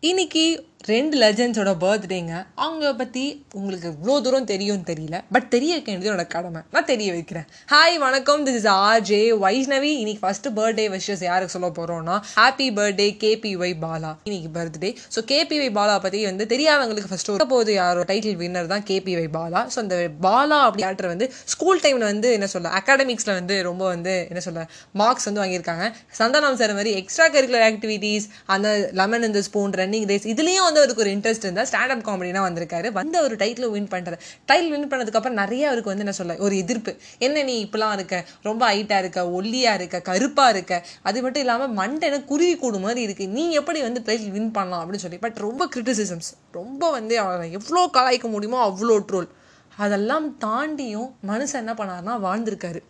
இன்னைக்கு ரெண்டு லெஜண்ட்ஸோட பர்த்டேங்க அவங்க பற்றி உங்களுக்கு இவ்வளோ தூரம் தெரியும்னு தெரியல. பட் தெரிய வைக்க வேண்டியது என்னோட கடமை. நான் தெரிய வைக்கிறேன். ஹாய் வணக்கம். This is R J Vaishnavi இன்னைக்கு ஃபர்ஸ்ட் பர்த்டே விஷஸ் யாருக்கு சொல்ல போகிறோம்னா happy birthday K P Y Bala இன்னைக்கு birthday so K P Y Bala பற்றி வந்து தெரியாதவங்களுக்கு ஃபஸ்ட்டு ஒரு போது யாரோ டைட்டில் வின்னர் தான் K P Y Bala so அந்த பாலா அப்படி ஆக்டர் வந்து ஸ்கூல் டைமில் வந்து என்ன சொல்ல அகாடமிக்ஸில் வந்து ரொம்ப வந்து என்ன சொல்ல மார்க்ஸ் வந்து வாங்கியிருக்காங்க. சந்தானம் சார் மாதிரி எக்ஸ்ட்ரா கரிக்குலர் ஆக்டிவிட்டீஸ் அந்த லெமன் இந்த ஸ்பூன் ரன்னிங் ரேஸ் இதுலேயும் வந்து அவருக்கு ஒரு இன்ட்ரெஸ்ட் இருந்தால் ஸ்டாண்ட் அப் காமெடினா வந்திருக்காரு. வந்து அவர் டைட்டில் வின் பண்ணுறது டைட்டில் வின் பண்ணதுக்கப்புறம் நிறைய அவருக்கு வந்து என்ன சொல்ல ஒரு எதிர்ப்பு. என்ன நீ இப்பெல்லாம் இருக்க? ரொம்ப ஹைட்டாக இருக்க ஒல்லியாக இருக்க கருப்பாக இருக்க. அது மட்டும் இல்லாமல் மண்டனை குருவி கூடு மாதிரி இருக்குது நீ எப்படி வந்து டைட்டில் வின் பண்ணலாம் அப்படின்னு சொல்லி. பட் ரொம்ப கிரிட்டிசிசம்ஸ் ரொம்ப வந்து அவரை எவ்வளோ கலாய்க்க முடியுமோ அவ்வளோ ட்ரோல் அதெல்லாம் தாண்டியும் மனுஷன் என்ன பண்ணாருன்னா வாழ்ந்திருக்காரு.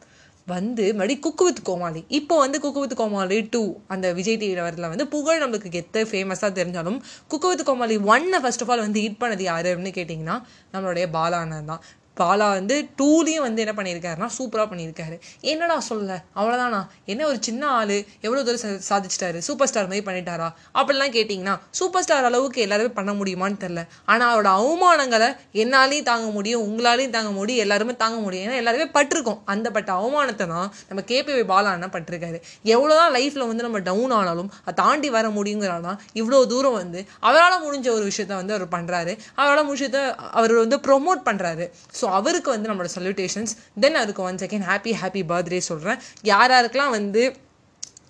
வந்து மறுபடி குக்கு வித் கோமாளி. இப்போ வந்து குக்கு வித் கோமாளி டூ அந்த விஜய் டிவியில் வரதுல வந்து புகழ் நம்மளுக்கு கெத்த ஃபேமஸாக தெரிஞ்சாலும் குக்கு வித் கோமாளி ஒன்னை ஃபர்ஸ்ட் ஆஃப் ஆல் வந்து ஹிட் பண்ணது யாரு அப்படின்னு கேட்டிங்கன்னா நம்மளுடைய பாலானந்த் தான். பாலா வந்து டூலையும் வந்து என்ன பண்ணியிருக்காருன்னா சூப்பராக பண்ணியிருக்காரு. என்னடா சொல்ல? அவ்வளோதானா என்ன ஒரு சின்ன ஆள்? எவ்வளோ தூரம் சாதிச்சிட்டாரு? சூப்பர் ஸ்டார் மாதிரி பண்ணிட்டாரா? அப்படிலாம் கேட்டிங்கன்னா சூப்பர் ஸ்டார் அளவுக்கு எல்லாருமே பண்ண முடியுமான்னு தெரில ஆனால் அவரோட அவமானங்களை என்னாலையும் தாங்க முடியும் உங்களாலையும் தாங்க முடியும் எல்லாருமே தாங்க முடியும். ஏன்னா எல்லாருமே பட்டிருக்கோம். அந்த பட்ட அவமானத்தை தான் நம்ம கேபிவி பாலா என்ன பட்டிருக்காரு. எவ்வளோதான் லைஃப்பில் வந்து நம்ம டவுன் ஆனாலும் அதை தாண்டி வர முடியுங்கிறானா இவ்வளோ தூரம் வந்து அவரால் முடிஞ்ச ஒரு விஷயத்த வந்து அவர் பண்ணுறாரு அவரால் முடிஞ்சதை அவர் வந்து ப்ரொமோட் பண்ணுறாரு ஸோ அவருக்கு வந்து நம்மளோட சல்யூட்டேஷன்ஸ் தென் அவருக்கு one second happy happy birthday சொல்கிறேன் யார் யாருக்கெல்லாம் வந்து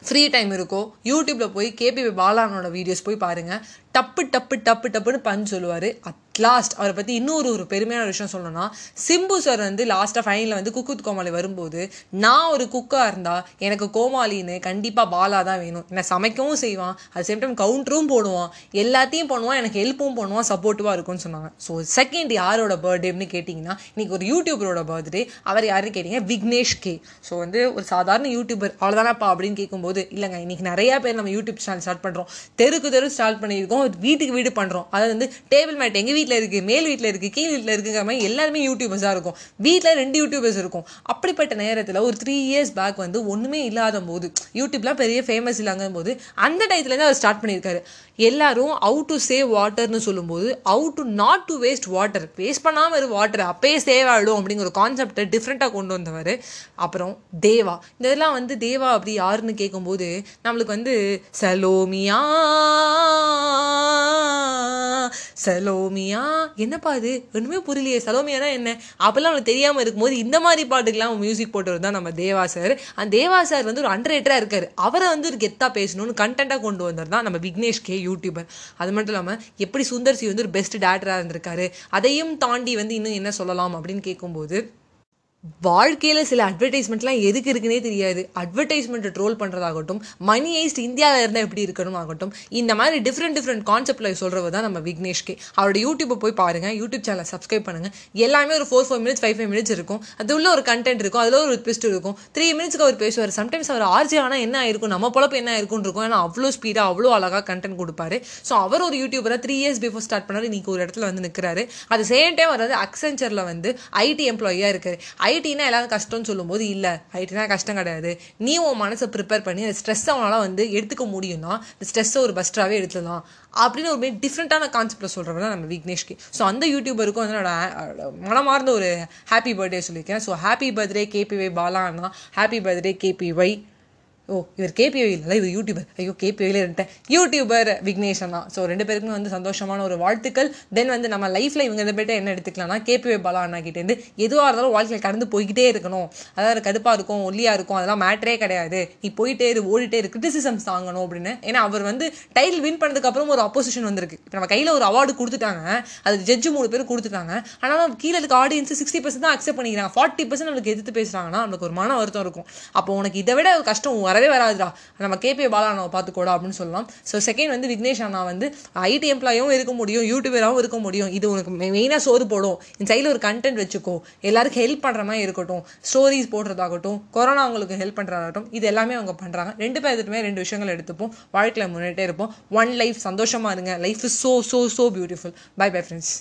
ஃப்ரீ டைம் இருக்கோ யூடியூப்பில் போய் கேபி பாலானோட வீடியோஸ் போய் பாருங்கள் டப்பு டப்பு டப்பு டப்புன்னு பஞ்ச் சொல்லுவார். அட்லாஸ்ட் அவரை பற்றி இன்னொரு ஒரு பெருமையான விஷயம் சொல்லணும்னா சிம்பு சார் வந்து லாஸ்ட்டாக ஃபைனலில் வந்து குக்குத் கோமாளி வரும்போது நான் ஒரு குக்காக இருந்தால் எனக்கு கோமாளின்னு கண்டிப்பாக பாலா தான் வேணும். என்னை சமைக்கவும் செய்வான் அது சேம் டைம் கவுண்டரும் போடுவான் எல்லாத்தையும் பண்ணுவான் எனக்கு ஹெல்ப்பும் பண்ணுவான் சப்போர்ட்டிவாக இருக்கும்னு சொன்னாங்க. ஸோ செகண்ட் யாரோட பர்த்டேன்னு கேட்டிங்கன்னா இன்றைக்கி ஒரு யூடியூபரோட பர்த்டே அவர் யாருன்னு கேட்டிங்க விக்னேஷ் கே. ஸோ வந்து ஒரு சாதாரண யூடியூபர் அவ்வளோதானப்பா அப்படின்னு கேட்கும்போது இல்லைங்க இன்றைக்கி நிறையா பேர் நம்ம யூடியூப் சேனல் ஸ்டார்ட் பண்ணுறோம் தெருக்கு தெரு ஸ்டார்ட் பண்ணியிருக்கோம் வீட்டுக்கு வீடு பண்ணுறோம் அதாவது வந்து டேபிள் மேட் எங்கள் வீட்டில் இருக்குது மேல் வீட்டில் இருக்குது கீழ் வீட்டில் இருக்குங்கிற மாதிரி எல்லாருமே யூடியூபர்ஸாக இருக்கும். வீட்டில் ரெண்டு யூடியூபர்ஸ் இருக்கும். அப்படிப்பட்ட நேரத்தில் ஒரு த்ரீ இயர்ஸ் பேக் வந்து ஒன்றுமே இல்லாத போது யூடியூப்லாம் பெரிய ஃபேமஸ் இல்லாங்கும் போது அந்த டயத்துலேருந்து அவர் ஸ்டார்ட் பண்ணியிருக்காரு. எல்லாரும் அவு டு சேவ் வாட்டர்னு சொல்லும்போது how to not to waste water waste பண்ணாமல் இரு வாட்டர் அப்பயே சேவ் ஆகிடும் அப்படிங்கிற ஒரு கான்செப்டை டிஃப்ரெண்ட்டாக கொண்டு வந்தவர். அப்புறம் தேவா. இந்த இதெல்லாம் வந்து தேவா அப்படி யாருன்னு கேட்கும்போது நம்மளுக்கு வந்து சலோமியா சலோமியா. என்னப்பா இது? ஒன்றுமே புரியலையே. சலோமியானா என்ன? அப்போல்லாம் அவனுக்கு தெரியாமல் இருக்கும்போது இந்த மாதிரி பாட்டுக்கெல்லாம் மியூசிக் போட்டவர் தான் நம்ம தேவா சார். அந்த தேவா சார் வந்து ஒரு அண்டரேட்டராக இருக்கார். அவரை வந்து ஒரு கெத்தாக பேசணும்னு கண்டென்ட்டாக கொண்டு வந்தவர் தான் நம்ம விக்னேஷ் கே யூடியூபர் அது மட்டும் இல்லாமல் எப்படி சுந்தர் சி வந்து ஒரு பெஸ்ட் டேரக்டராக இருந்திருக்காரு. அதையும் தாண்டி வந்து இன்னும் என்ன சொல்லலாம் அப்படின்னு கேட்கும்போது வாழ்க்கையில் சில அட்வர்டைஸ்மெண்ட்லாம் எதுக்கு இருக்குன்னே தெரியாது. அட்வர்டைஸ்மெண்ட்டை ட்ரோல் பண்ணுறதாகட்டும் மணி ஐஸ்ட் இந்தியாவில் இருந்தால் எப்படி இருக்கணும் ஆகட்டும் இந்த மாதிரி டிஃப்ரெண்ட் டிஃப்ரெண்ட் கான்செப்டில் சொல்கிறவர் தான் நம்ம விக்னேஷ்கே அவரோட யூடியூப்பை போய் பாருங்கள் யூடியூப் சேனலை சப்ஸ்கிரைப் பண்ணுங்கள் எல்லாமே ஒரு four four minutes five five minutes இருக்கும். அது உள்ள ஒரு கண்டென்ட் இருக்கும் அதில் ஒரு ட்விஸ்ட் இருக்கும். த்ரீ மினிட்ஸ்க்கு அவர் பேசுவார். சம்டைம்ஸ் அவர் ஆர்ஜி ஆனால் என்ன ஆயிருக்கும் நம்ம பொழப்பு என்ன இருக்கும்னு இருக்கும். ஏன்னா அவ்வளோ ஸ்பீடாக அவ்வளோ அழகாக கண்டென்ட் கொடுப்பாரு. ஸோ அவர் ஒரு யூடியூபராக த்ரீ இயர்ஸ் பிஃபோர் ஸ்டார்ட் பண்ணார் இன்றைக்கி ஒரு இடத்துல வந்து நிற்கிறாரு அது சேம் டைம் அவர் வந்து அக்சென்ச்சரில் வந்து ஐடி எம்ப்ளாயியாக இருக்கார். ஐடினா எல்லாரும் கஷ்டம்னு சொல்லும்போது இல்லை ஐடினா கஷ்டம் கிடையாது. நீ உன் மனசை ப்ரிப்பேர் பண்ணி அந்த ஸ்ட்ரெஸ் அவனால் வந்து எடுத்துக்க முடியும்னா இந்த ஸ்ட்ரெஸ்ஸை ஒரு பெஸ்ட்டாகவே எடுத்துடலாம். அப்படின்னு ஒரு டிஃப்ரெண்ட்டான கான்செப்டில் சொல்கிறவர் தான் நம்ம விக்னேஷ்கி ஸோ அந்த யூடியூபருக்கும் வந்து என்னோட மனமார்ந்த ஒரு ஹாப்பி பர்த்டே சொல்லியிருக்கேன். So happy birthday KPY Bala அண்ணா. ஹாப்பி பர்த்டே கேபிஒய் ஓ இவர் கேபிஓயில் இல்லை இவர் யூடியூபர் ஐயோ கேபிஒயில் இருந்துட்டேன் யூடியூபர் விக்னேஷ் அண்ணா ஸோ ரெண்டு பேருக்குமே வந்து சந்தோஷமான ஒரு வாழ்த்துக்கள். தென் வந்து நம்ம லைஃப்பில் இவங்க ரெண்டு பேர்ட்ட என்ன எடுத்துக்கலாம்னா கேபிஓ பாலா அண்ணா கிட்டேருந்து எதுவாக இருந்தாலும் வாழ்க்கையில் கடந்து போய்கிட்டே இருக்கணும். அதாவது கடுப்பாக இருக்கும் ஒல்லியாக இருக்கும் அதெல்லாம் மேட்டரே கிடையாது. நீ போயிட்டே இரு ஓடிட்டே இரு கிரிட்டிசிசம்ஸ் தாங்கணும் அப்படின்னு. ஏன்னா அவர் வந்து டைல் வின் பண்ணதுக்கப்புறம் ஒரு அப்போசிஷன் வந்திருக்கு. இப்போ நம்ம கையில் ஒரு அவார்டு கொடுத்துட்டாங்க அது ஜட்ஜு மூணு பேர் கொடுத்துட்டாங்க. ஆனாலும் கீழே இருக்க ஆடியன்ஸ் சிக்ஸ்டி பர்சன்ட் தான் அக்செப்ட் பண்ணிக்கிறாங்க. ஃபார்ட்டி பர்சன்ட் நம்மளுக்கு எதிர்த்து பேசுகிறாங்கன்னா நமக்கு ஒரு மன வருத்தம் இருக்கும். அப்போ உனக்கு இதை விட ஒரு கஷ்டம் வரவே வராதுடா. நம்ம கேபி பாலா பார்த்துக்கோடா அப்படின்னு சொல்லலாம். ஸோ செகண்ட் வந்து விக்னேஷ் அண்ணா வந்து ஐடி எம்ப்ளாயும் இருக்க முடியும் யூடியூபராகவும் இருக்க முடியும். இது உனக்கு மெயினாக சோறு போடும். இந்த சைடில் ஒரு கண்டென்ட் வச்சுக்கோ. எல்லாருக்கும் ஹெல்ப் பண்ணுற மாதிரி இருக்கட்டும். ஸ்டோரிஸ் போடுறதாகட்டும். கொரோனா அவங்களுக்கு ஹெல்ப் பண்ணுறதாகட்டும் இது எல்லாமே அவங்க பண்ணுறாங்க ரெண்டு பேர்த்துட்டுமே ரெண்டு விஷயங்கள் எடுத்துப்போம். வாழ்க்கையில் முன்னேட்டே இருப்போம். ஒன் லைஃப் சந்தோஷமாக இருங்க. Life is so so so beautiful bye bye friends